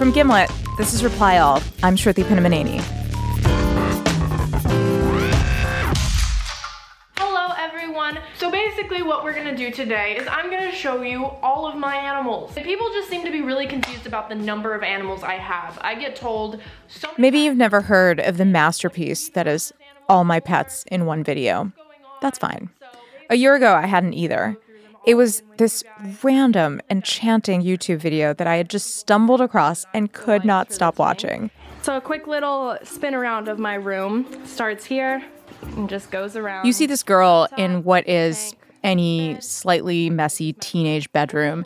From Gimlet, this is Reply All. I'm Shruti Pinamaneni. Hello everyone. So basically what we're gonna do today is I'm gonna show you all of my animals. People just seem to be really confused about the number of animals I have. I get told so Maybe you've never heard of the masterpiece that is all my pets in one video. That's fine. A year ago, I hadn't either. It was this random, enchanting YouTube video that I had just stumbled across and could not stop watching. So a quick little spin around of my room starts here and just goes around. You see this girl in what is any slightly messy teenage bedroom,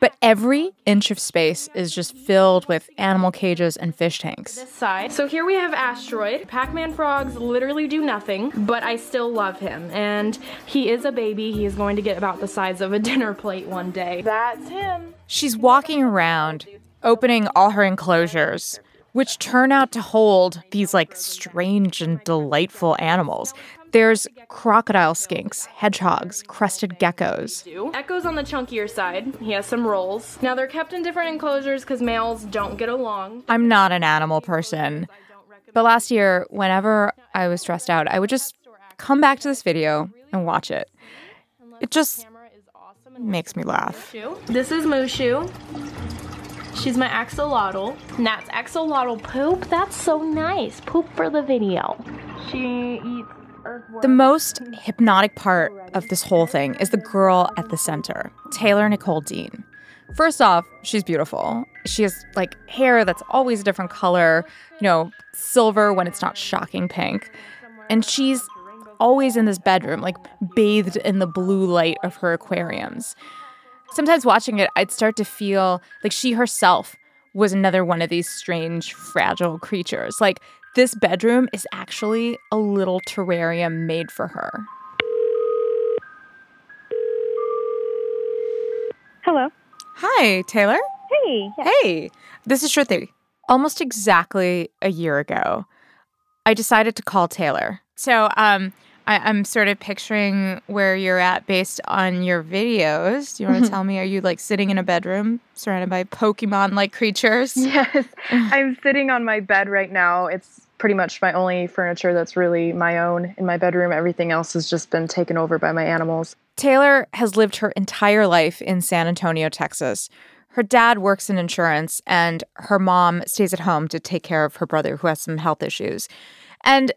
but every inch of space is just filled with animal cages and fish tanks. this side. So here we have Asteroid. Pac-Man frogs literally do nothing, but I still love him. And he is a baby. He is going to get about the size of a dinner plate one day. That's him. She's walking around, opening all her enclosures, which turn out to hold these like strange and delightful animals. There's crocodile skinks, hedgehogs, crested geckos. Echo's on the chunkier side. He has some rolls. Now they're kept in different enclosures because males don't get along. I'm not an animal person. But last year, whenever I was stressed out, I would just come back to this video and watch it. It just makes me laugh. This is Mushu. She's my axolotl. And that's axolotl poop. That's so nice. Poop for the video. She eats earthworms. The most hypnotic part of this whole thing is the girl at the center, Taylor Nicole Dean. First off, she's beautiful. She has like hair that's always a different color, you know, silver when it's not shocking pink. And she's always in this bedroom, like bathed in the blue light of her aquariums. Sometimes watching it, I'd start to feel like she herself was another one of these strange, fragile creatures. Like this bedroom is actually a little terrarium made for her. Hello. Hi, Taylor. Hey. Yeah. Hey, this is Shruti. Almost exactly a year ago, I decided to call Taylor. So, um, I, I'm sort of picturing where you're at based on your videos. Do you want to tell me? Are you like sitting in a bedroom surrounded by Pokemon like creatures? Yes. I'm sitting on my bed right now. It's pretty much my only furniture that's really my own in my bedroom. Everything else has just been taken over by my animals. Taylor has lived her entire life in San Antonio, Texas. Her dad works in insurance, and her mom stays at home to take care of her brother who has some health issues. And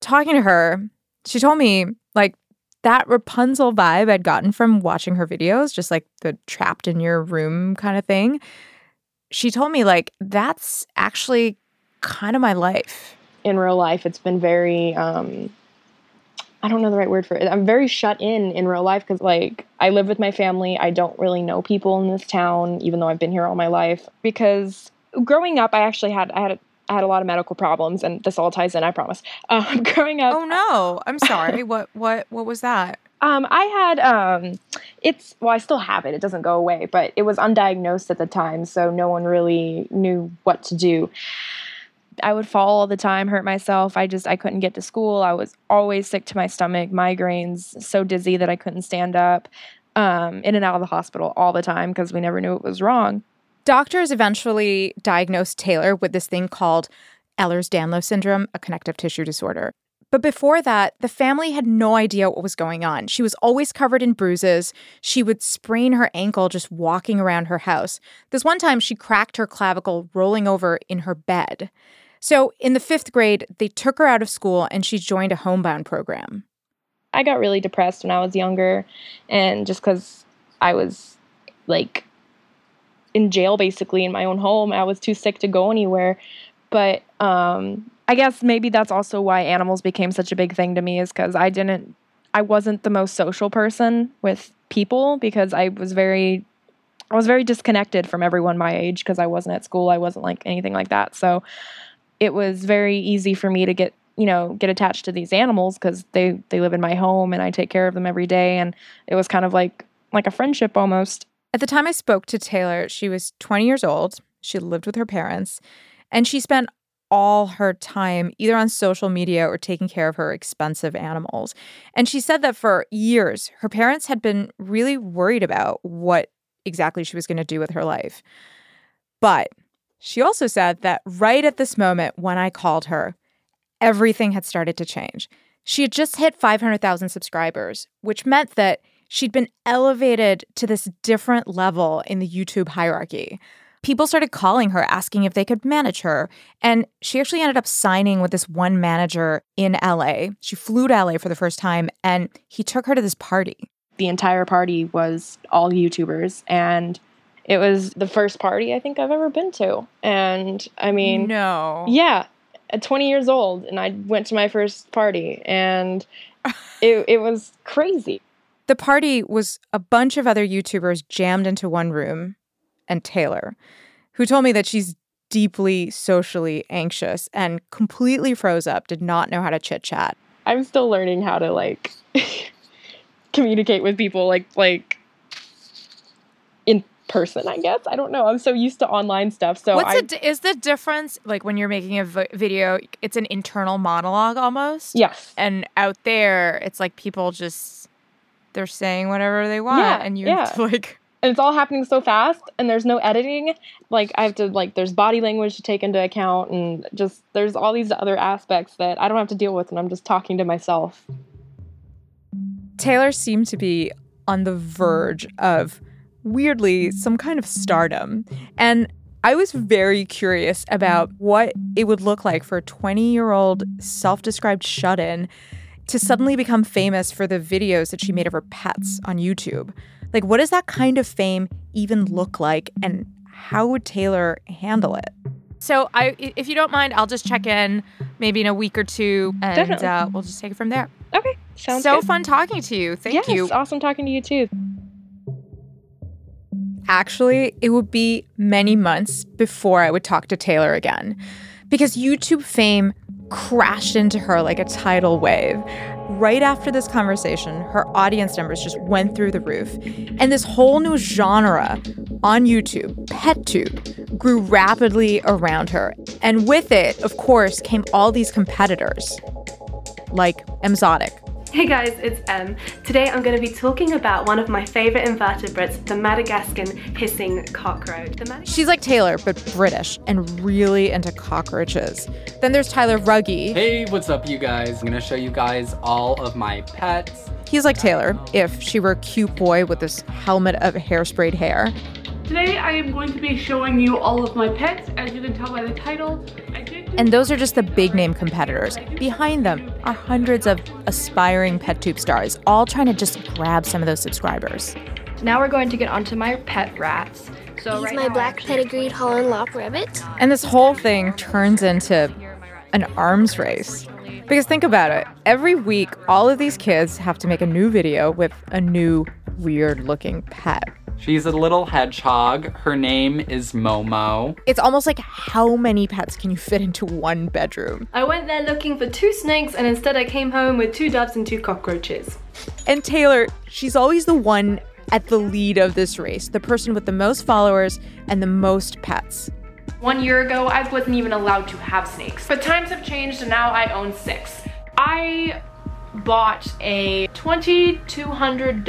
talking to her, she told me like that Rapunzel vibe I'd gotten from watching her videos, just like the trapped in your room kind of thing. She told me like that's actually kind of my life. In real life, it's been very, um, I don't know the right word for it. I'm very shut in in real life because, like, I live with my family. I don't really know people in this town, even though I've been here all my life. Because growing up, I actually had, I had a, I had a lot of medical problems, and this all ties in. I promise. Um, growing up, Oh no, I'm sorry. what what what was that? Um, I had um, it's well, I still have it. It doesn't go away, but it was undiagnosed at the time, so no one really knew what to do. I would fall all the time, hurt myself. I just I couldn't get to school. I was always sick to my stomach, migraines, so dizzy that I couldn't stand up. Um, in and out of the hospital all the time because we never knew it was wrong. Doctors eventually diagnosed Taylor with this thing called Ehlers Danlos syndrome, a connective tissue disorder. But before that, the family had no idea what was going on. She was always covered in bruises. She would sprain her ankle just walking around her house. This one time, she cracked her clavicle rolling over in her bed. So in the fifth grade, they took her out of school and she joined a homebound program. I got really depressed when I was younger, and just because I was like in jail basically in my own home, I was too sick to go anywhere. But um, I guess maybe that's also why animals became such a big thing to me is because I didn't, I wasn't the most social person with people because I was very, I was very disconnected from everyone my age because I wasn't at school. I wasn't like anything like that. So it was very easy for me to get, you know, get attached to these animals because they they live in my home and I take care of them every day, and it was kind of like like a friendship almost. At the time I spoke to Taylor, she was 20 years old. She lived with her parents, and she spent all her time either on social media or taking care of her expensive animals. And she said that for years, her parents had been really worried about what exactly she was going to do with her life. But she also said that right at this moment when I called her, everything had started to change. She had just hit 500,000 subscribers, which meant that she'd been elevated to this different level in the YouTube hierarchy people started calling her asking if they could manage her. And she actually ended up signing with this one manager in LA. She flew to LA for the first time and he took her to this party. The entire party was all YouTubers and it was the first party I think I've ever been to. And I mean, no. Yeah, at 20 years old and I went to my first party and it it was crazy. The party was a bunch of other YouTubers jammed into one room and Taylor, who told me that she's deeply socially anxious and completely froze up, did not know how to chit chat. I'm still learning how to like communicate with people like like in person, I guess. I don't know. I'm so used to online stuff. So What's I, the, is the difference like when you're making a v- video, it's an internal monologue almost? Yes. And out there, it's like people just they're saying whatever they want Yeah, and you yeah. like and it's all happening so fast and there's no editing like i have to like there's body language to take into account and just there's all these other aspects that i don't have to deal with and i'm just talking to myself Taylor seemed to be on the verge of weirdly some kind of stardom. And I was very curious about what it would look like for a 20 year old self described shut in to suddenly become famous for the videos that she made of her pets on YouTube. Like, what does that kind of fame even look like? And how would Taylor handle it? So, I, if you don't mind, I'll just check in maybe in a week or two, and uh, we'll just take it from there. okay sounds so good. fun talking to you. Thank yes, you. awesome talking to you too Actually, it would be many months before I would talk to Taylor again because YouTube fame crashed into her like a tidal wave. Right after this conversation, her audience numbers just went through the roof. And this whole new genre on YouTube, PetTube, grew rapidly around her. And with it, of course, came all these competitors like Emzotic, Hey guys, it's Em. Today I'm going to be talking about one of my favourite invertebrates, the Madagascan hissing cockroach. The Madagascan She's like Taylor, but British and really into cockroaches. Then there's Tyler Rugge. Hey, what's up, you guys? I'm gonna show you guys all of my pets. He's like Taylor if she were a cute boy with this helmet of hairsprayed hair. Today I am going to be showing you all of my pets. As you can tell by the title, I did And those are just the big name competitors. Behind them are hundreds of aspiring pet tube stars, all trying to just grab some of those subscribers. Now we're going to get onto my pet rats. So He's right my now black actually- pedigreed Holland Lop rabbit. And this whole thing turns into an arms race. Because think about it every week, all of these kids have to make a new video with a new weird looking pet. She's a little hedgehog. Her name is Momo. It's almost like how many pets can you fit into one bedroom? I went there looking for two snakes and instead I came home with two doves and two cockroaches. And Taylor, she's always the one at the lead of this race, the person with the most followers and the most pets. One year ago, I wasn't even allowed to have snakes. But times have changed and now I own six. I bought a $2,200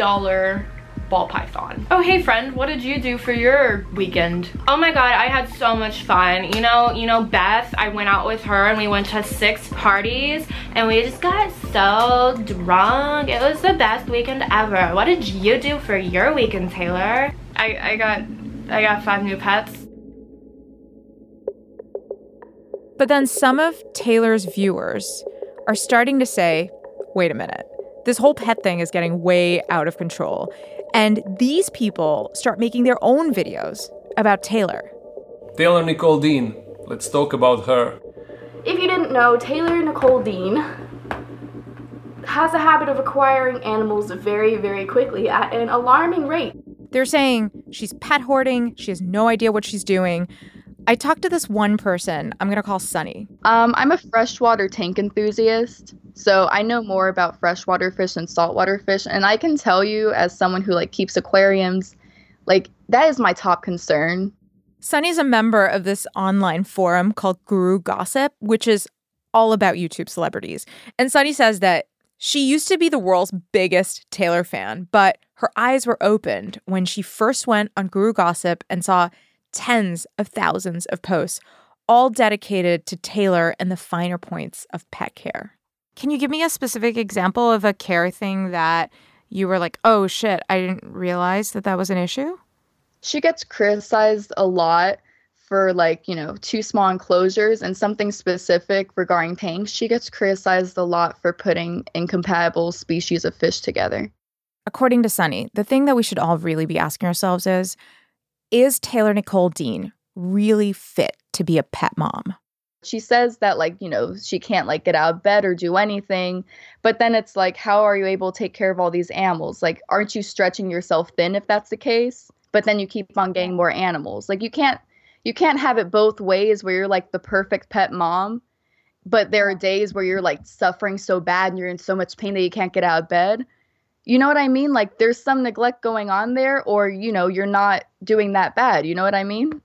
ball python. Oh, hey friend, what did you do for your weekend? Oh my god, I had so much fun. You know, you know Beth, I went out with her and we went to six parties and we just got so drunk. It was the best weekend ever. What did you do for your weekend, Taylor? I, I got I got five new pets. But then some of Taylor's viewers are starting to say, wait a minute, this whole pet thing is getting way out of control. And these people start making their own videos about Taylor. Taylor Nicole Dean, let's talk about her. If you didn't know, Taylor Nicole Dean has a habit of acquiring animals very, very quickly at an alarming rate. They're saying she's pet hoarding, she has no idea what she's doing. I talked to this one person I'm going to call Sunny. Um, I'm a freshwater tank enthusiast, so I know more about freshwater fish and saltwater fish, and I can tell you, as someone who like keeps aquariums, like that is my top concern. Sunny's a member of this online forum called Guru Gossip, which is all about YouTube celebrities. And Sunny says that she used to be the world's biggest Taylor fan, but her eyes were opened when she first went on Guru Gossip and saw tens of thousands of posts, all dedicated to Taylor and the finer points of pet care. Can you give me a specific example of a care thing that you were like, oh shit, I didn't realize that that was an issue? She gets criticized a lot for like, you know, too small enclosures and something specific regarding tanks. She gets criticized a lot for putting incompatible species of fish together. According to Sunny, the thing that we should all really be asking ourselves is is Taylor Nicole Dean really fit to be a pet mom? She says that, like, you know, she can't, like, get out of bed or do anything. But then it's like, how are you able to take care of all these animals? Like, aren't you stretching yourself thin if that's the case? But then you keep on getting more animals. Like, you can't. You can't have it both ways where you're like the perfect pet mom, but there are days where you're like suffering so bad and you're in so much pain that you can't get out of bed. You know what I mean? Like there's some neglect going on there, or you know, you're not doing that bad. You know what I mean?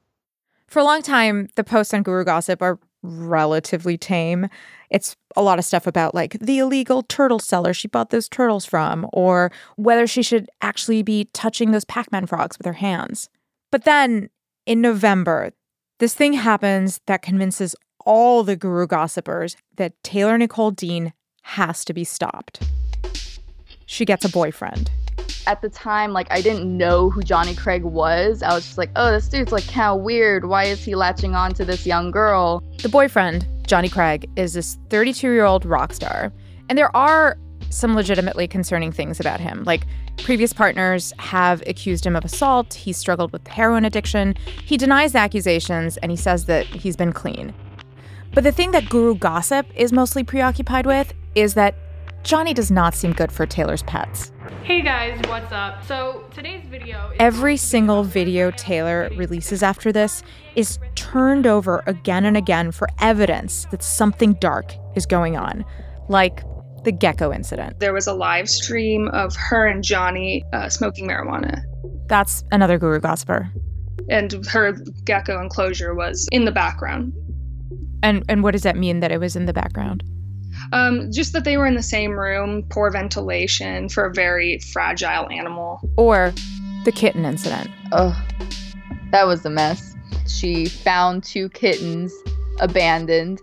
For a long time, the posts on Guru Gossip are relatively tame. It's a lot of stuff about like the illegal turtle seller she bought those turtles from, or whether she should actually be touching those Pac Man frogs with her hands. But then in November, this thing happens that convinces all the Guru gossipers that Taylor Nicole Dean has to be stopped. She gets a boyfriend. At the time, like I didn't know who Johnny Craig was. I was just like, oh, this dude's like kind of weird. Why is he latching on to this young girl? The boyfriend, Johnny Craig, is this 32 year old rock star. And there are some legitimately concerning things about him. Like, previous partners have accused him of assault. He's struggled with heroin addiction. He denies the accusations and he says that he's been clean. But the thing that Guru Gossip is mostly preoccupied with is that Johnny does not seem good for Taylor's pets. Hey guys, what's up? So today's video. Every single video Taylor releases after this is turned over again and again for evidence that something dark is going on, like the gecko incident. There was a live stream of her and Johnny uh, smoking marijuana. That's another Guru Gossiper. And her gecko enclosure was in the background. And and what does that mean that it was in the background? Um, just that they were in the same room, poor ventilation for a very fragile animal. Or the kitten incident. Oh, that was a mess. She found two kittens abandoned,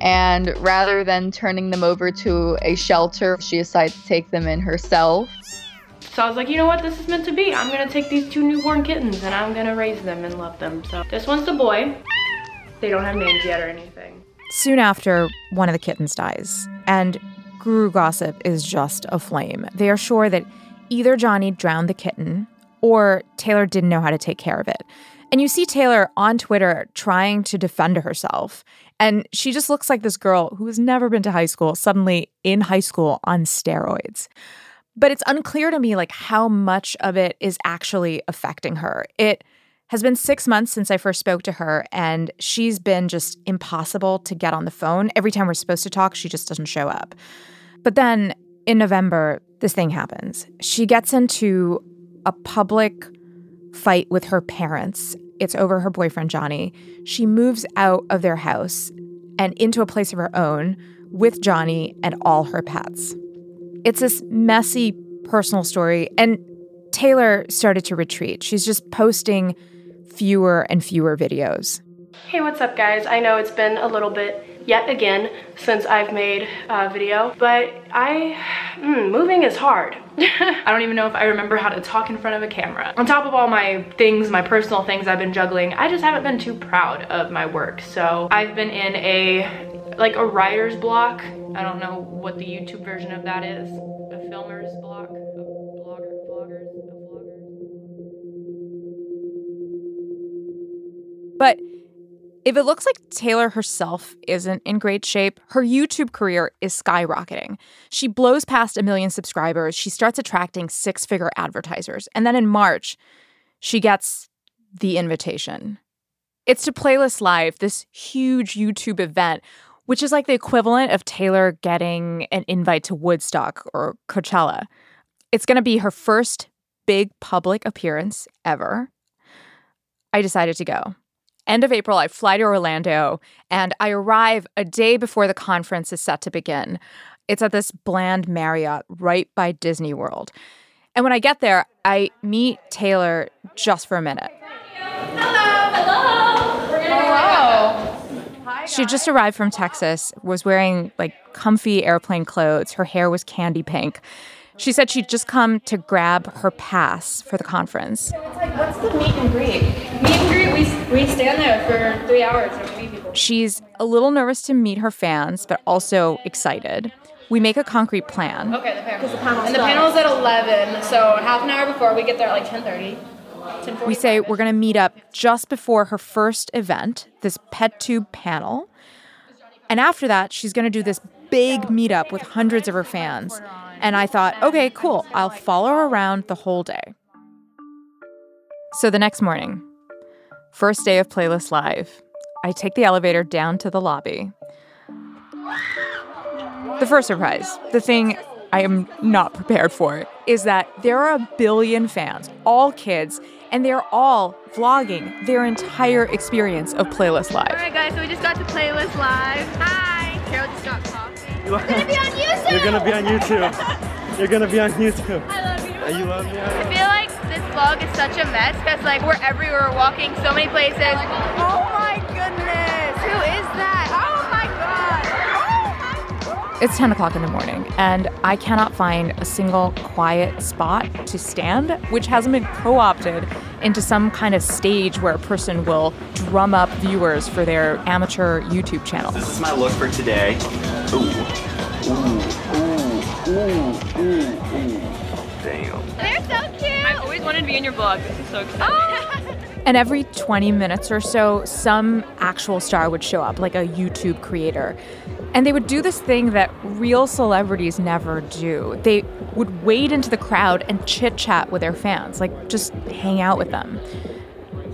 and rather than turning them over to a shelter, she decided to take them in herself. So I was like, you know what, this is meant to be. I'm gonna take these two newborn kittens and I'm gonna raise them and love them. So this one's the boy. They don't have names yet or anything. Soon after, one of the kittens dies, and Guru Gossip is just aflame. They are sure that either Johnny drowned the kitten or Taylor didn't know how to take care of it. And you see Taylor on Twitter trying to defend herself. And she just looks like this girl who has never been to high school, suddenly in high school on steroids. But it's unclear to me like how much of it is actually affecting her. It has been six months since I first spoke to her, and she's been just impossible to get on the phone. Every time we're supposed to talk, she just doesn't show up. But then in November, this thing happens. She gets into a public fight with her parents. It's over her boyfriend, Johnny. She moves out of their house and into a place of her own with Johnny and all her pets. It's this messy personal story. And Taylor started to retreat. She's just posting fewer and fewer videos. Hey, what's up, guys? I know it's been a little bit yet again since I've made a video, but I, mm, moving is hard. I don't even know if I remember how to talk in front of a camera. On top of all my things, my personal things I've been juggling, I just haven't been too proud of my work. So I've been in a, like a writer's block. I don't know what the YouTube version of that is. A filmer's block. But if it looks like Taylor herself isn't in great shape, her YouTube career is skyrocketing. She blows past a million subscribers. She starts attracting six figure advertisers. And then in March, she gets the invitation. It's to Playlist Live, this huge YouTube event, which is like the equivalent of Taylor getting an invite to Woodstock or Coachella. It's going to be her first big public appearance ever. I decided to go. End of April, I fly to Orlando and I arrive a day before the conference is set to begin. It's at this bland Marriott right by Disney World. And when I get there, I meet Taylor just for a minute. Hello. Hello. Hello. She just arrived from Texas, was wearing like comfy airplane clothes. Her hair was candy pink. She said she'd just come to grab her pass for the conference. So it's like, what's the meet and greet? Meet and greet, we, we stand there for three hours and meet people. She's a little nervous to meet her fans, but also excited. We make a concrete plan. Okay, the panel. And the panel and the panel's at 11, so half an hour before, we get there at like 10.30. We say we're going to meet up just before her first event, this pet tube panel. And after that, she's going to do this big meetup with hundreds of her fans. And I thought, okay, cool. I'll follow her around the whole day. So the next morning, first day of Playlist Live, I take the elevator down to the lobby. The first surprise, the thing I am not prepared for, is that there are a billion fans, all kids, and they're all vlogging their entire experience of Playlist Live. All right, guys, so we just got to Playlist Live. Hi! Just got coffee. You're gonna be on YouTube! You're gonna be on YouTube. You're gonna be on YouTube. I love you. You love me? I feel like this vlog is such a mess because like we're everywhere, we're walking so many places. Oh It's 10 o'clock in the morning, and I cannot find a single quiet spot to stand, which hasn't been co opted into some kind of stage where a person will drum up viewers for their amateur YouTube channel. This is my look for today. Ooh. Ooh. Ooh. Ooh. Ooh. Ooh. Damn. They're so cute! I always wanted to be in your vlog. This is so exciting. Oh! And every 20 minutes or so, some actual star would show up, like a YouTube creator. And they would do this thing that real celebrities never do. They would wade into the crowd and chit chat with their fans, like just hang out with them.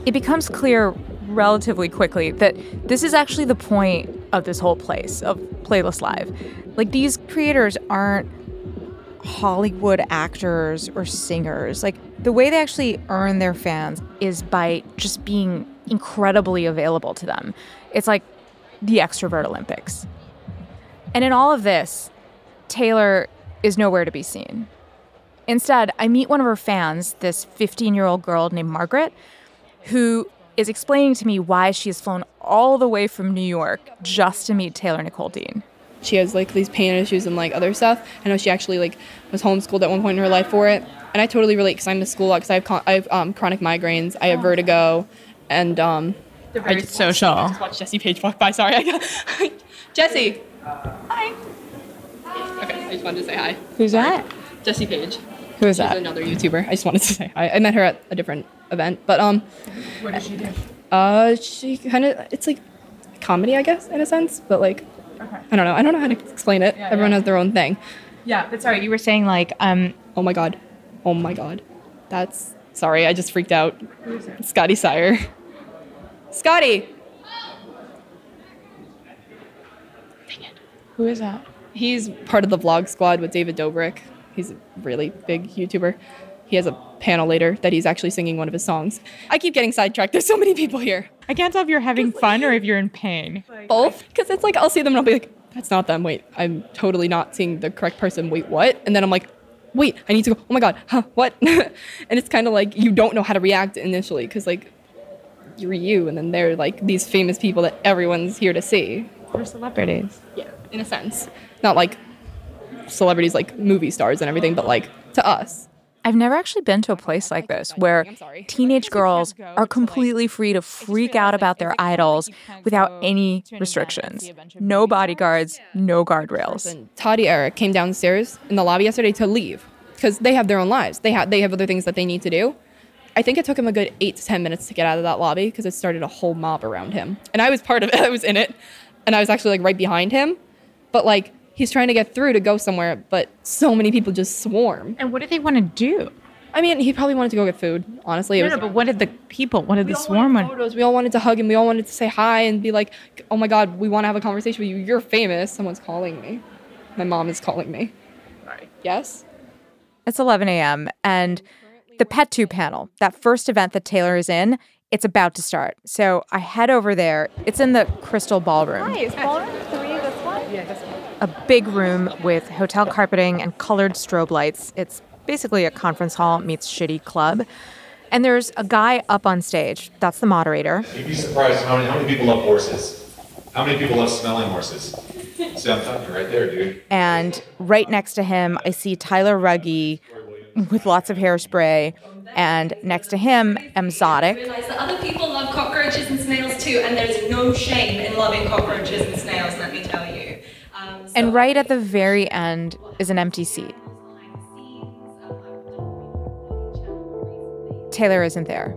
It becomes clear relatively quickly that this is actually the point of this whole place, of Playlist Live. Like, these creators aren't Hollywood actors or singers. Like the way they actually earn their fans is by just being incredibly available to them. It's like the extrovert Olympics. And in all of this, Taylor is nowhere to be seen. Instead, I meet one of her fans, this 15 year old girl named Margaret, who is explaining to me why she has flown all the way from New York just to meet Taylor Nicole Dean she has like these pain issues and like other stuff. I know she actually like was homeschooled at one point in her life for it, and I totally relate because I'm to school because I have con- I have um, chronic migraines, I have vertigo, and um. They're very I just social. Watched, I just watched Jesse Page walk by. Sorry, I Jesse. Hi. Okay, I just wanted to say hi. Who's that? Jesse Page. Who is She's that? Another YouTuber. I just wanted to say hi. I met her at a different event, but um. What does she do? Uh, she kind of it's like comedy, I guess, in a sense, but like I don't know. I don't know how to explain it. Yeah, Everyone yeah. has their own thing. Yeah, but sorry, you were saying like, um, oh my god, oh my god, that's sorry. I just freaked out. Scotty Sire. Scotty. Dang it. Who is that? He's part of the vlog squad with David Dobrik. He's a really big YouTuber. He has a panel later that he's actually singing one of his songs. I keep getting sidetracked. There's so many people here. I can't tell if you're having fun or if you're in pain. Both, because it's like I'll see them and I'll be like, "That's not them." Wait, I'm totally not seeing the correct person. Wait, what? And then I'm like, wait, I need to go. Oh my god, huh, what? and it's kind of like you don't know how to react initially because like you're you, and then they're like these famous people that everyone's here to see. They're celebrities. Yeah, in a sense, not like celebrities like movie stars and everything, but like to us. I've never actually been to a place like this where teenage girls are completely free to freak out about their idols without any restrictions. No bodyguards, no guardrails. Toddy Eric came downstairs in the lobby yesterday to leave because they have their own lives. They have they have other things that they need to do. I think it took him a good eight to ten minutes to get out of that lobby because it started a whole mob around him, and I was part of it. I was in it, and I was actually like right behind him, but like he's trying to get through to go somewhere, but so many people just swarm. And what did they want to do? I mean, he probably wanted to go get food. Honestly, it No, was, no, but what did the people, what did the swarm want? photos. We all wanted to hug him. We all wanted to say hi and be like, "Oh my God, we want to have a conversation with you. You're famous." Someone's calling me. My mom is calling me. Sorry. Yes. It's 11 a.m. and the PetTube panel, that first event that Taylor is in, it's about to start. So I head over there. It's in the Crystal Ballroom. Hi, is ballroom three this one? Yeah, this one. A big room with hotel carpeting and colored strobe lights. It's basically a conference hall meets shitty club. And there's a guy up on stage. That's the moderator. You'd be surprised how many, how many people love horses. How many people love smelling horses? See, I'm talking right there, dude. And right next to him, I see Tyler Rugge with lots of hairspray. And next to him, Emzotic. realize that other people love cockroaches and snails too, and there's no shame in loving cockroaches and snails, let me tell you. And right at the very end is an empty seat. Taylor isn't there.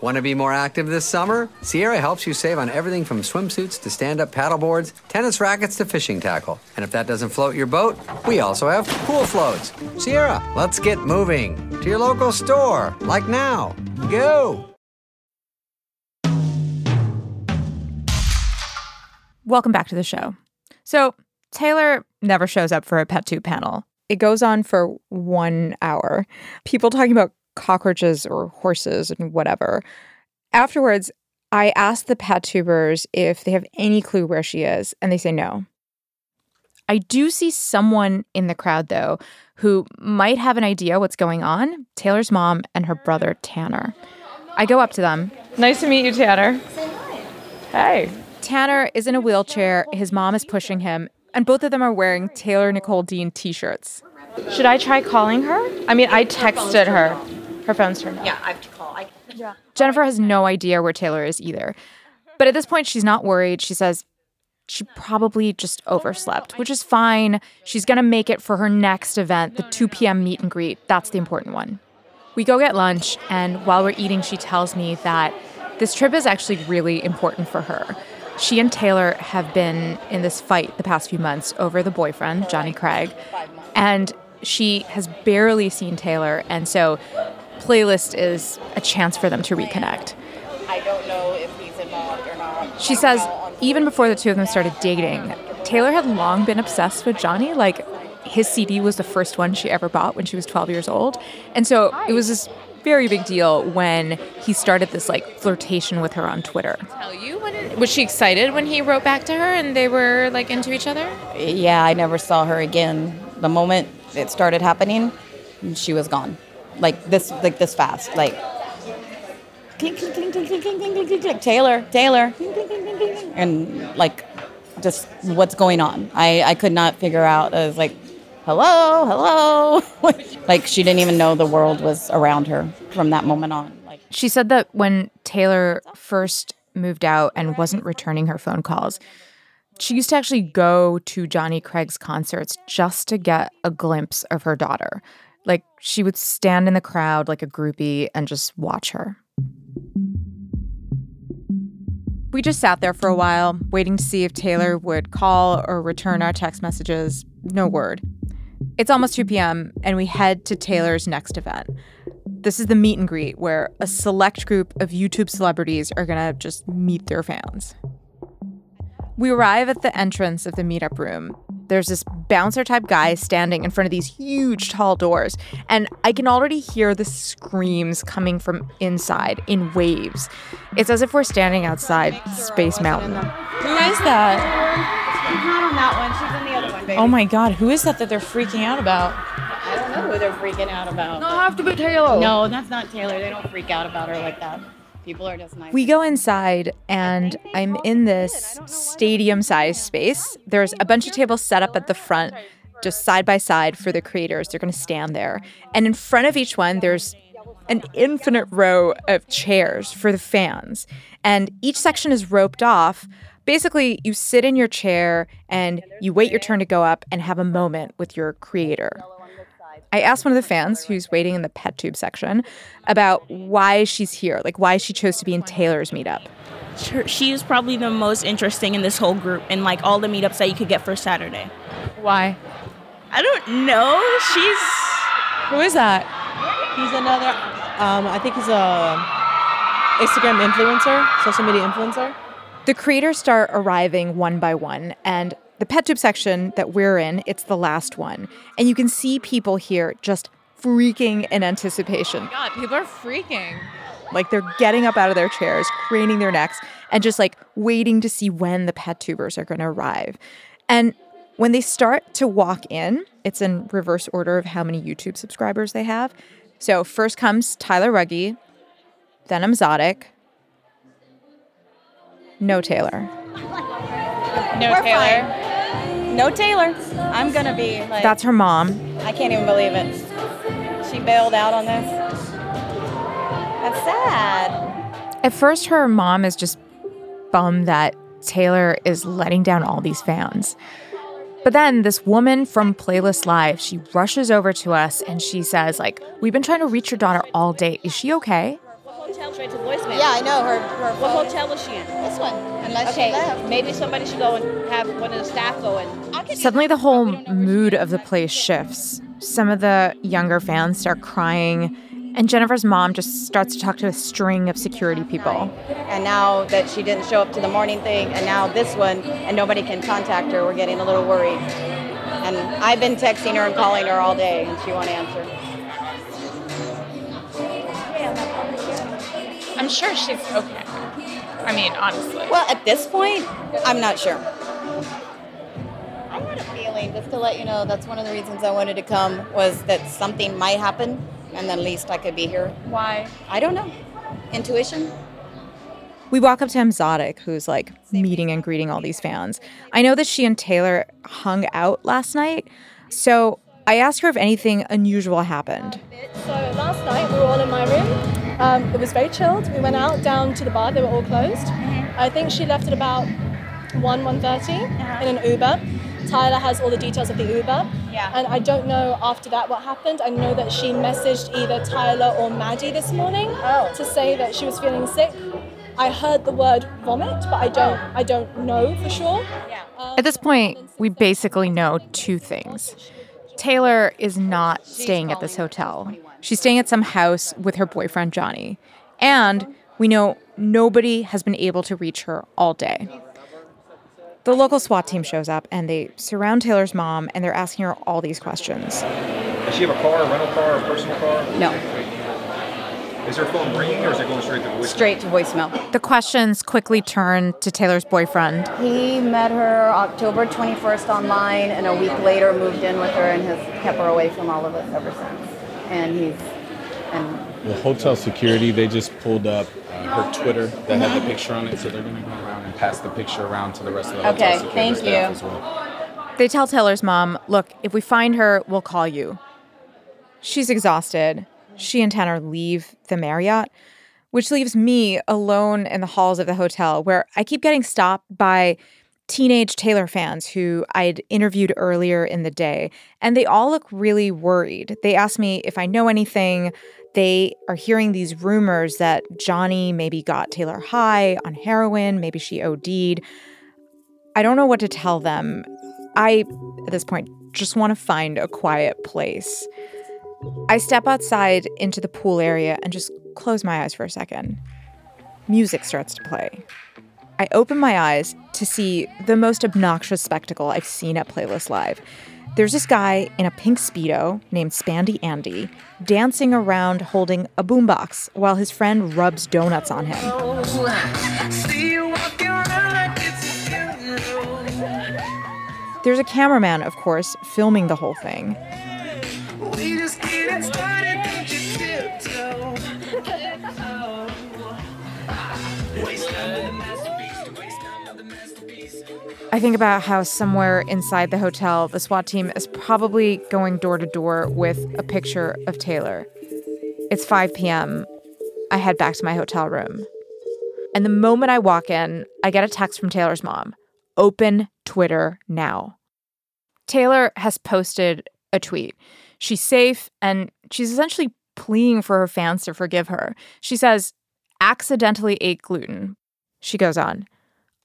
Want to be more active this summer? Sierra helps you save on everything from swimsuits to stand up paddleboards, tennis rackets to fishing tackle. And if that doesn't float your boat, we also have pool floats. Sierra, let's get moving to your local store, like now. Go! Welcome back to the show. So, Taylor never shows up for a PetTube panel. It goes on for one hour. People talking about cockroaches or horses and whatever. Afterwards, I ask the pet tubers if they have any clue where she is, and they say no. I do see someone in the crowd, though, who might have an idea what's going on Taylor's mom and her brother, Tanner. I go up to them. Nice to meet you, Tanner. Hey. Tanner is in a wheelchair. His mom is pushing him, and both of them are wearing Taylor Nicole Dean t shirts. Should I try calling her? I mean, I texted her. Her phone's turned off. Yeah, I have to call. I, yeah. Jennifer has no idea where Taylor is either. But at this point, she's not worried. She says she probably just oh, overslept, which is fine. She's going to make it for her next event, the 2 p.m. meet and greet. That's the important one. We go get lunch, and while we're eating, she tells me that this trip is actually really important for her. She and Taylor have been in this fight the past few months over the boyfriend, Johnny Craig, and she has barely seen Taylor, and so playlist is a chance for them to reconnect. I don't know if he's involved or not. She says even before the two of them started dating, Taylor had long been obsessed with Johnny. Like his CD was the first one she ever bought when she was 12 years old. And so it was this very big deal when he started this like flirtation with her on Twitter. Tell you when it, was she excited when he wrote back to her and they were like into each other? Yeah, I never saw her again. The moment it started happening, she was gone. Like this, like this fast. Like clink, clink, clink, clink, clink, clink, clink, clink, clink, Taylor, Taylor, and like just what's going on. I I could not figure out. I was like, hello, hello. like she didn't even know the world was around her from that moment on. Like She said that when Taylor first moved out and wasn't returning her phone calls, she used to actually go to Johnny Craig's concerts just to get a glimpse of her daughter. Like she would stand in the crowd like a groupie and just watch her. We just sat there for a while, waiting to see if Taylor would call or return our text messages. No word. It's almost 2 p.m., and we head to Taylor's next event. This is the meet and greet where a select group of YouTube celebrities are to just meet their fans. We arrive at the entrance of the meetup room. There's this bouncer type guy standing in front of these huge tall doors, and I can already hear the screams coming from inside in waves. It's as if we're standing outside Space Mountain. Who is that? She's not on that one. She's in the other one, baby. Oh my god, who is that that they're freaking out about? I don't know who they're freaking out about. No, have to be Taylor. No, that's not Taylor. They don't freak out about her like that. People are just nice. We go inside, and I'm in this stadium sized space. There's a bunch of tables set up at the front, just side by side for the creators. They're going to stand there. And in front of each one, there's an infinite row of chairs for the fans. And each section is roped off. Basically, you sit in your chair and you wait your turn to go up and have a moment with your creator. I asked one of the fans who's waiting in the pet tube section about why she's here, like why she chose to be in Taylor's meetup. She is probably the most interesting in this whole group and like all the meetups that you could get for Saturday. Why? I don't know. She's Who is that? He's another. Um, I think he's a Instagram influencer, social media influencer. The creators start arriving one by one, and the pet tube section that we're in, it's the last one. And you can see people here just freaking in anticipation. Oh God, people are freaking. Like they're getting up out of their chairs, craning their necks, and just like waiting to see when the pet tubers are going to arrive. And when they start to walk in, it's in reverse order of how many YouTube subscribers they have. So first comes Tyler Rugge, then Emzotic, no Taylor. No We're Taylor. fine. No Taylor. I'm gonna be like. That's her mom. I can't even believe it. She bailed out on this. That's sad. At first, her mom is just bummed that Taylor is letting down all these fans. But then this woman from Playlist Live, she rushes over to us and she says, like, we've been trying to reach your daughter all day. Is she okay? Hotel straight to voicemail. Yeah, I know her. her What phone- hotel was she in? This one. Unless okay, she left. maybe somebody should go and have one of the staff go and. Suddenly, the whole mood of the place shifts. Some of the younger fans start crying, and Jennifer's mom just starts to talk to a string of security people. And now that she didn't show up to the morning thing, and now this one, and nobody can contact her, we're getting a little worried. And I've been texting her and calling her all day, and she won't answer. I'm sure she's okay. I mean, honestly. Well, at this point, I'm not sure. I had a feeling, just to let you know, that's one of the reasons I wanted to come was that something might happen, and then at least I could be here. Why? I don't know. Intuition. We walk up to Emzotic, who's like meeting and greeting all these fans. I know that she and Taylor hung out last night, so I asked her if anything unusual happened. So last night we were all in my room. Um, it was very chilled. We went out down to the bar. They were all closed. I think she left at about one 1.30 in an Uber. Tyler has all the details of the Uber. Yeah. And I don't know after that what happened. I know that she messaged either Tyler or Maddie this morning to say that she was feeling sick. I heard the word vomit, but I don't I don't know for sure. Um, at this point, we basically know two things. Taylor is not staying at this hotel. She's staying at some house with her boyfriend, Johnny. And we know nobody has been able to reach her all day. The local SWAT team shows up and they surround Taylor's mom and they're asking her all these questions. Does she have a car, a rental car, a personal car? No. Is her phone ringing or is it going straight to voicemail? Straight to voicemail. The questions quickly turn to Taylor's boyfriend. He met her October 21st online, and a week later moved in with her and has kept her away from all of us ever since. And he's and The hotel security, they just pulled up uh, her Twitter that had the picture on it, so they're gonna go around and pass the picture around to the rest of the Okay, security thank staff you. as well. They tell Taylor's mom, Look, if we find her, we'll call you. She's exhausted. She and Tanner leave the Marriott, which leaves me alone in the halls of the hotel where I keep getting stopped by teenage Taylor fans who I'd interviewed earlier in the day. And they all look really worried. They ask me if I know anything. They are hearing these rumors that Johnny maybe got Taylor high on heroin, maybe she OD'd. I don't know what to tell them. I, at this point, just want to find a quiet place. I step outside into the pool area and just close my eyes for a second. Music starts to play. I open my eyes to see the most obnoxious spectacle I've seen at Playlist Live. There's this guy in a pink Speedo named Spandy Andy dancing around holding a boombox while his friend rubs donuts on him. There's a cameraman, of course, filming the whole thing. I think about how somewhere inside the hotel, the SWAT team is probably going door to door with a picture of Taylor. It's 5 p.m. I head back to my hotel room. And the moment I walk in, I get a text from Taylor's mom Open Twitter now. Taylor has posted a tweet. She's safe and she's essentially pleading for her fans to forgive her. She says, accidentally ate gluten. She goes on,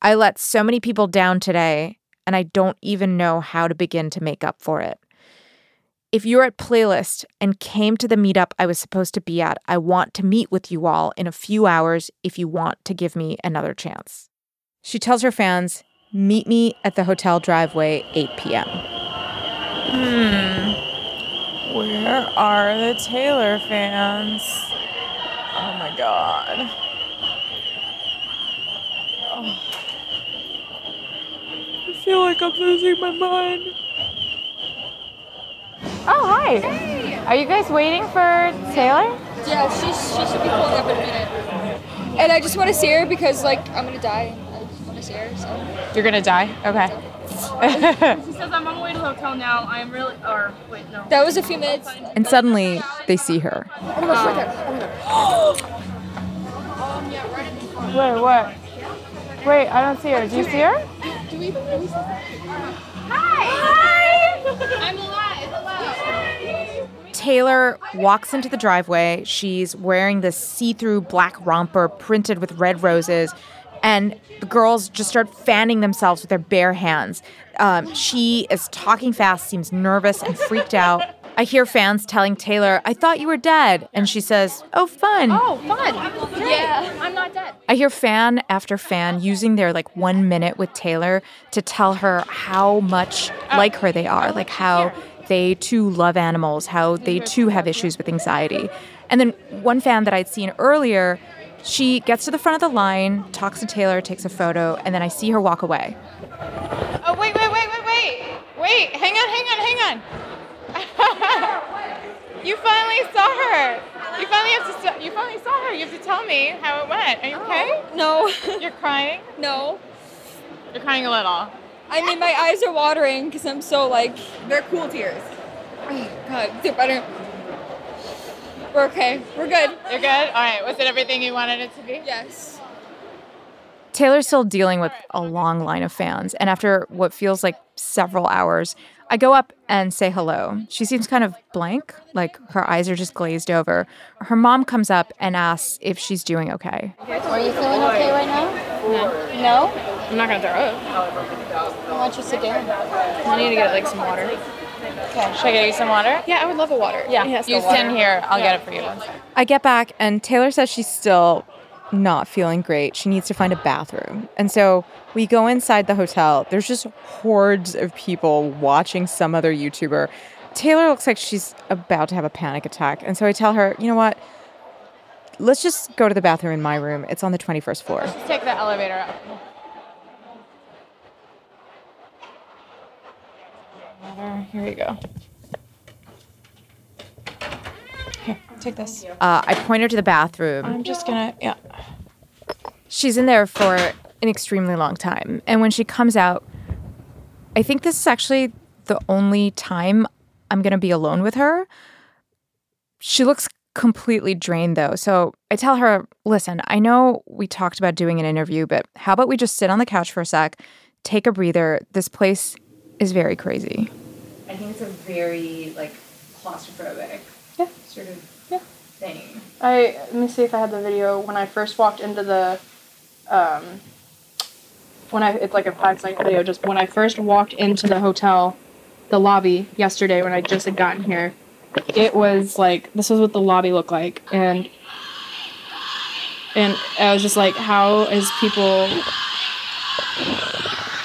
I let so many people down today, and I don't even know how to begin to make up for it. If you're at Playlist and came to the meetup I was supposed to be at, I want to meet with you all in a few hours if you want to give me another chance. She tells her fans, Meet me at the hotel driveway, 8 p.m. Hmm. Where are the Taylor fans? Oh my god. Oh. I feel like I'm losing my mind. Oh, hi. Are you guys waiting for Taylor? Yeah, she's, she should be pulling up in a minute. And I just want to see her because, like, I'm gonna die. I just want to see her, so. You're gonna die? Okay. She says I'm on my way to the hotel now. I'm really, or wait, no. That was a few minutes. and suddenly, they see her. Oh my gosh, right there. Oh my god. Wait, what? Wait, I don't see her. Do you see her? Do we really Hi! I'm alive. Hello. Taylor walks into the driveway. She's wearing this see through black romper printed with red roses. And the girls just start fanning themselves with their bare hands. Um, she is talking fast, seems nervous and freaked out. I hear fans telling Taylor, I thought you were dead. And she says, Oh, fun. Oh, fun. Yeah, I'm not dead. I hear fan after fan using their like one minute with Taylor to tell her how much oh. like her they are, like how they too love animals, how they mm-hmm. too have issues with anxiety. And then one fan that I'd seen earlier, she gets to the front of the line, talks to Taylor, takes a photo, and then I see her walk away. Oh, wait, wait, wait, wait, wait. Wait, hang on, hang on, hang on. you finally saw her. You finally have to. s- You finally saw her. You have to tell me how it went. Are you oh, okay? No. You're crying. No. You're crying a little. I mean, my eyes are watering because I'm so like. They're cool tears. Oh, God, they're better. We're okay. We're good. You're good. All right. Was it everything you wanted it to be? Yes. Taylor's still dealing with a long line of fans, and after what feels like several hours, I go up and say hello. She seems kind of blank, like her eyes are just glazed over. Her mom comes up and asks if she's doing okay. Are you feeling okay right now? No. No? I'm not gonna throw up. Why don't you sit down? I need to get like some water. Okay. Should I get you some water? Yeah, I would love a water. Yeah. Yes, you the water. stand here. I'll Yeah. get it for you. I get back, and Taylor says she's still not feeling great. She needs to find a bathroom. And so we go inside the hotel. There's just hordes of people watching some other YouTuber. Taylor looks like she's about to have a panic attack. And so I tell her, you know what? let's just go to the bathroom in my room. It's on the 21st floor. Let's take the elevator up. Here we go. Here, take this. Uh, I point her to the bathroom. I'm just gonna, yeah. She's in there for an extremely long time. And when she comes out, I think this is actually the only time I'm going to be alone with her. She looks completely drained though. So I tell her, listen, I know we talked about doing an interview, but how about we just sit on the couch for a sec, take a breather? This place is very crazy. I think it's a very like claustrophobic Yeah. sort of Yeah. thing. I let me see if I had the video when I first walked into the um when I it's like a five second video just when I first walked into the hotel the lobby yesterday when I just had gotten here it was like this was what the lobby looked like and and I was just like how is people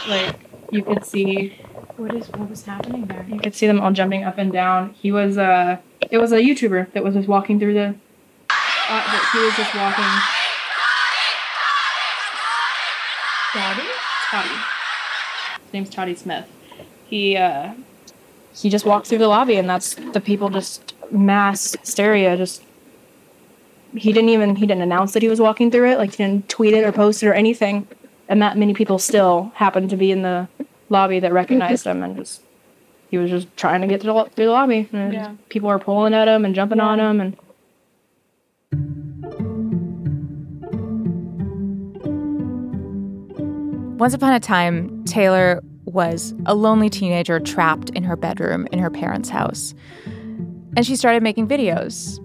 like you could see What is what was happening there? you could see them all jumping up and down. He was uh it was a YouTuber that was just walking through the uh, that he was just walking His name's Toddy Smith. He uh he just walked through the lobby and that's the people just mass hysteria just he didn't even he didn't announce that he was walking through it like he didn't tweet it or post it or anything and that many people still happened to be in the lobby that recognized him and just he was just trying to get the, through the lobby and Yeah. people were pulling at him and jumping on him and Once upon a time, Taylor was a lonely teenager trapped in her bedroom in her parents' house. And she started making videos.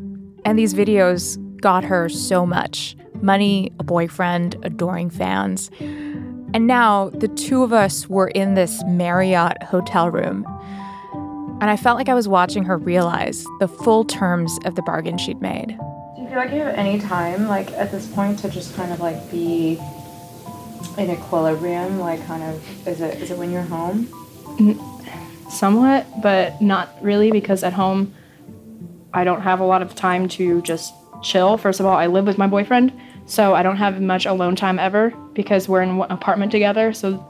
And these videos got her so much money, a boyfriend, adoring fans. And now the two of us were in this Marriott hotel room. And I felt like I was watching her realize the full terms of the bargain she'd made. Do you feel like you have any time, like at this point, to just kind of like be in equilibrium? Like, kind of, is it is it when you're home? somewhat but not really because at home I don't have a lot of time to just chill. First of all, I live with my boyfriend, so I don't have much alone time ever because we're in one apartment together. So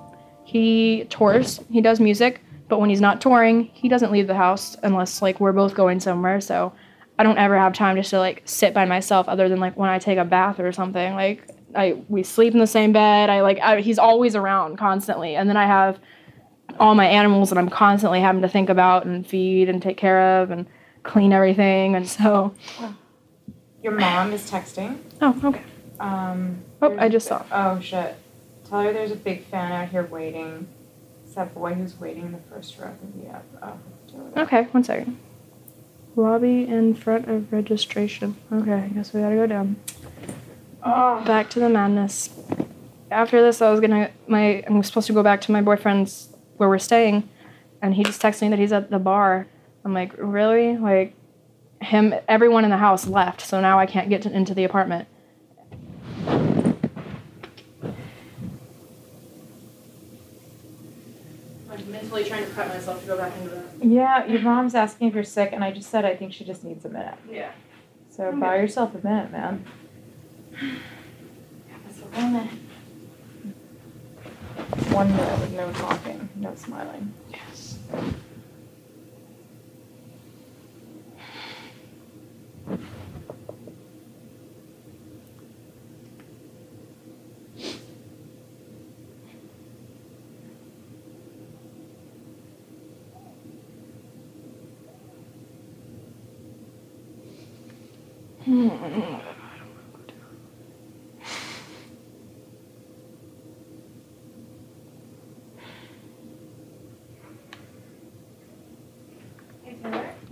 he tours, he does music, but when he's not touring, he doesn't leave the house unless like we're both going somewhere. So I don't ever have time just to like sit by myself other than like when I take a bath or something. Like I we sleep in the same bed. I like I, he's always around constantly. And then I have all my animals that I'm constantly having to think about and feed and take care of and clean everything. And so Your mom is texting. Oh, okay. Um. Oh, there's I a just saw. Oh shit! Tell her there's a big fan out here waiting. It's that boy who's waiting in the first row of the app. Oh. Okay, one second. Lobby in front of registration. Okay, I guess we gotta go down. Oh. Back to the madness. After this, I was gonna my I'm supposed to go back to my boyfriend's where we're staying, and he just texted me that he's at the bar. I'm like, really? Like, him? Everyone in the house left, so now I can't get to, into the apartment. I'm mentally trying to prep myself to go back into the. Yeah, your mom's asking if you're sick, and I just said I think she just needs a minute. Yeah. So buy yourself a minute, man. One minute with no talking, no smiling. Yes. Hmm.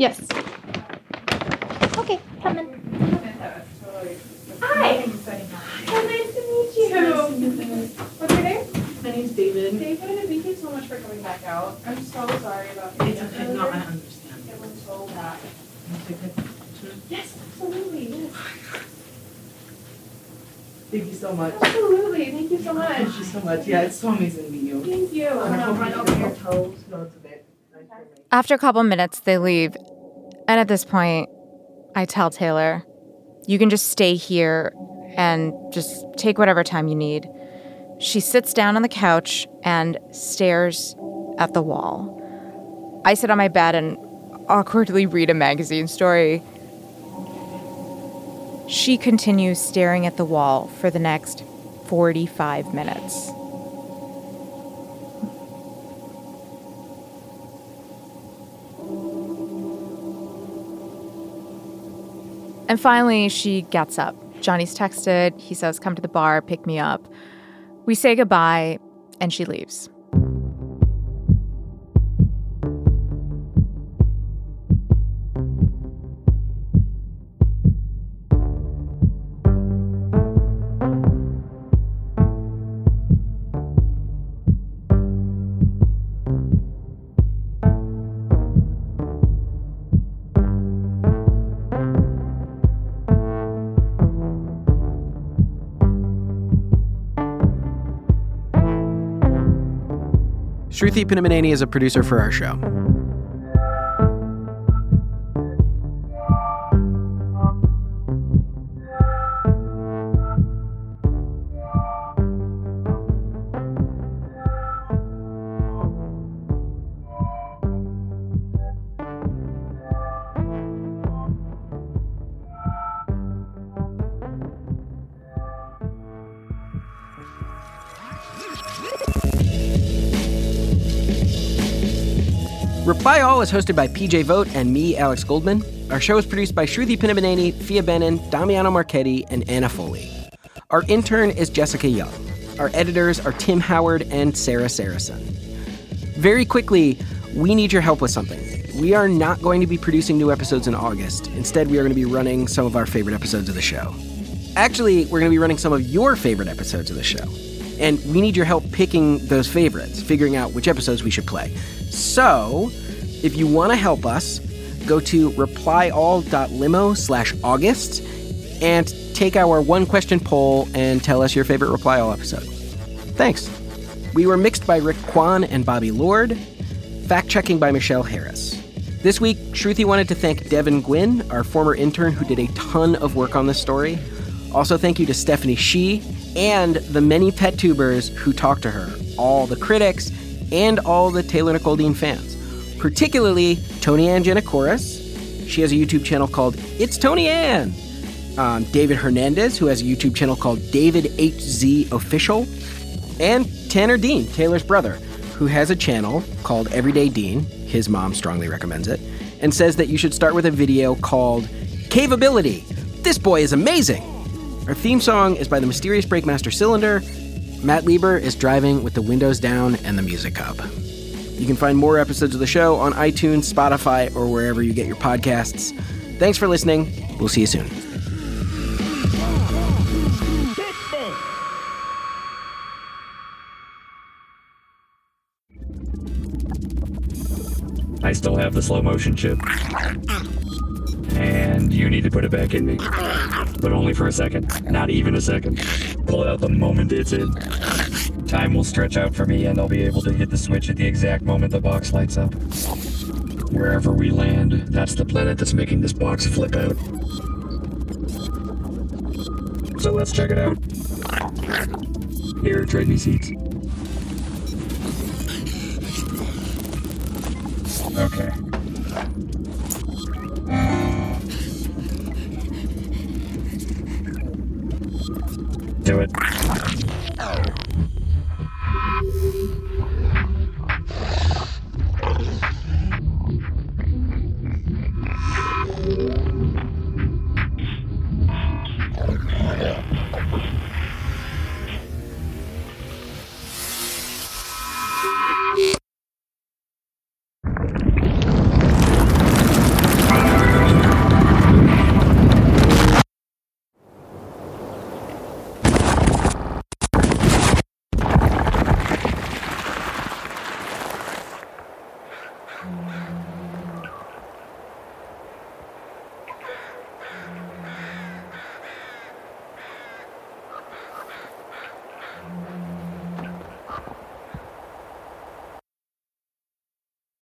Yes. Okay, come in. Hi. So nice to meet you. What's your name? My name's David. David, thank you so much for coming back out. I'm so sorry about the It's okay. No, I understand. It went so bad. Thank Yes, absolutely. Yes. you so much. Absolutely. Thank you so much. Thank you so much. Yeah, it's so amazing to meet you. Thank you. I I'm gonna run over your toes. No, it's okay. After a couple minutes, they leave. And at this point, I tell Taylor, You can just stay here and just take whatever time you need. She sits down on the couch and stares at the wall. I sit on my bed and awkwardly read a magazine story. She continues staring at the wall for the next 45 minutes. And finally, she gets up. Johnny's texted. He says, Come to the bar, pick me up. We say goodbye, and she leaves. Sruthi Pinnamaneni is a producer for our show. Is hosted by PJ Vogt and me, Alex Goldman. Our show is produced by Sruthi Pinnamaneni, Phia Bennin, Damiano Marchetti, and Anna Foley. Our intern is Jessica Young. Our editors are Tim Howard and Sarah Sarasohn. Very quickly, we need your help with something. We are not going to be producing new episodes in August. Instead, we are going to be running some of our favorite episodes of the show. Actually, we're going to be running some of your favorite episodes of the show. And we need your help picking those favorites, figuring out which episodes we should play. So, if you want to help us, go to replyall.limo slash August and take our one question poll and tell us your favorite Reply All episode. Thanks. We were mixed by Rick Kwan and Bobby Lord, fact checking by Michelle Harris. This week, Sruthi wanted to thank Devin Gwynn, our former intern who did a ton of work on this story. Also, thank you to Stephanie Shee and the many pet tubers who talked to her, all the critics, and all the Taylor Nicole Dean fans, particularly Tony Ann Janakoris. She has a YouTube channel called It's Tony Ann. Um, David Hernandez, who has a YouTube channel called David HZ Official, and Tanner Dean, Taylor's brother, who has a channel called Everyday Dean. His mom strongly recommends it, and says that you should start with a video called Caveability. This boy is amazing. Our theme song is by the mysterious Breakmaster Cylinder. Matt Lieber is driving with the windows down and the music up. You can find more episodes of the show on iTunes, Spotify, or wherever you get your podcasts. Thanks for listening. We'll see you soon. I still have the slow motion chip. And you need to put it back in me. But only for a second. Not even a second. Pull out the moment it's in. Time will stretch out for me, and I'll be able to hit the switch at the exact moment the box lights up. Wherever we land, that's the planet that's making this box flip out. So let's check it out. Here, trade me seats. Okay. Do it.